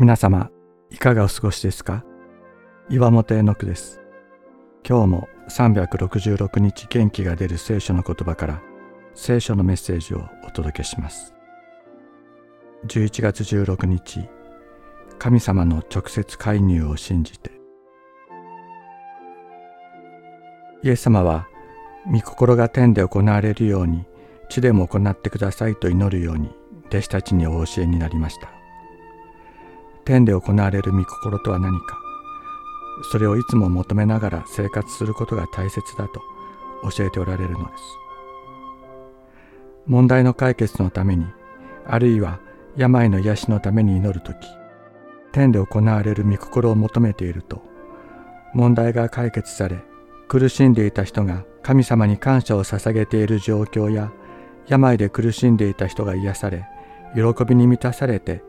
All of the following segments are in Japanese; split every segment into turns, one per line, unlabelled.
皆様、いかがお過ごしですか？岩本絵の句です。今日も366日元気が出る聖書の言葉から聖書のメッセージをお届けします。11月16日、神様の直接介入を信じて。イエス様は、御心が天で行われるように、地でも行ってくださいと祈るように、弟子たちにお教えになりました。天で行われる御心とは何か。それをいつも求めながら生活することが大切だと教えておられるのです。問題の解決のためにあるいは病の癒しのために祈る時天で行われる御心を求めていると問題が解決され苦しんでいた人が神様に感謝を捧げている状況や病で苦しんでいた人が癒され喜びに満たされて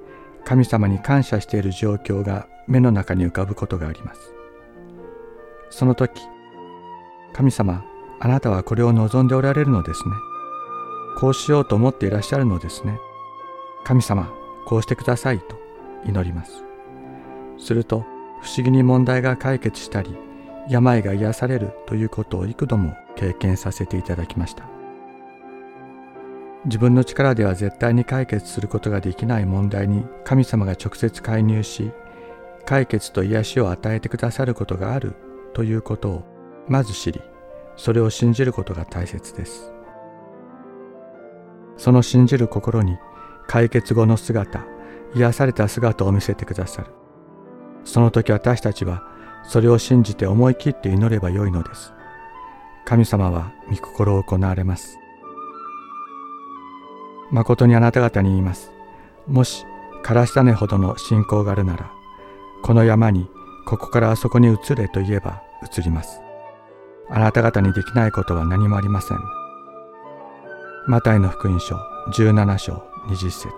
神様に感謝している状況が目の中に浮かぶことがあります。その時、神様、あなたはこれを望んでおられるのですね。こうしようと思っていらっしゃるのですね。神様、こうしてくださいと祈ります。すると、不思議に問題が解決したり、病が癒されるということを幾度も経験させていただきました。自分の力では絶対に解決することができない問題に神様が直接介入し解決と癒しを与えてくださることがあるということをまず知りそれを信じることが大切です。その信じる心に解決後の姿癒された姿を見せてくださる。その時私たちはそれを信じて思い切って祈ればよいのです。神様は御心を行われます。誠にあなた方に言います。もし、枯らしたねほどの信仰があるなら、この山に、ここからあそこに移れと言えば移ります。あなた方にできないことは何もありません。マタイの福音書17章20節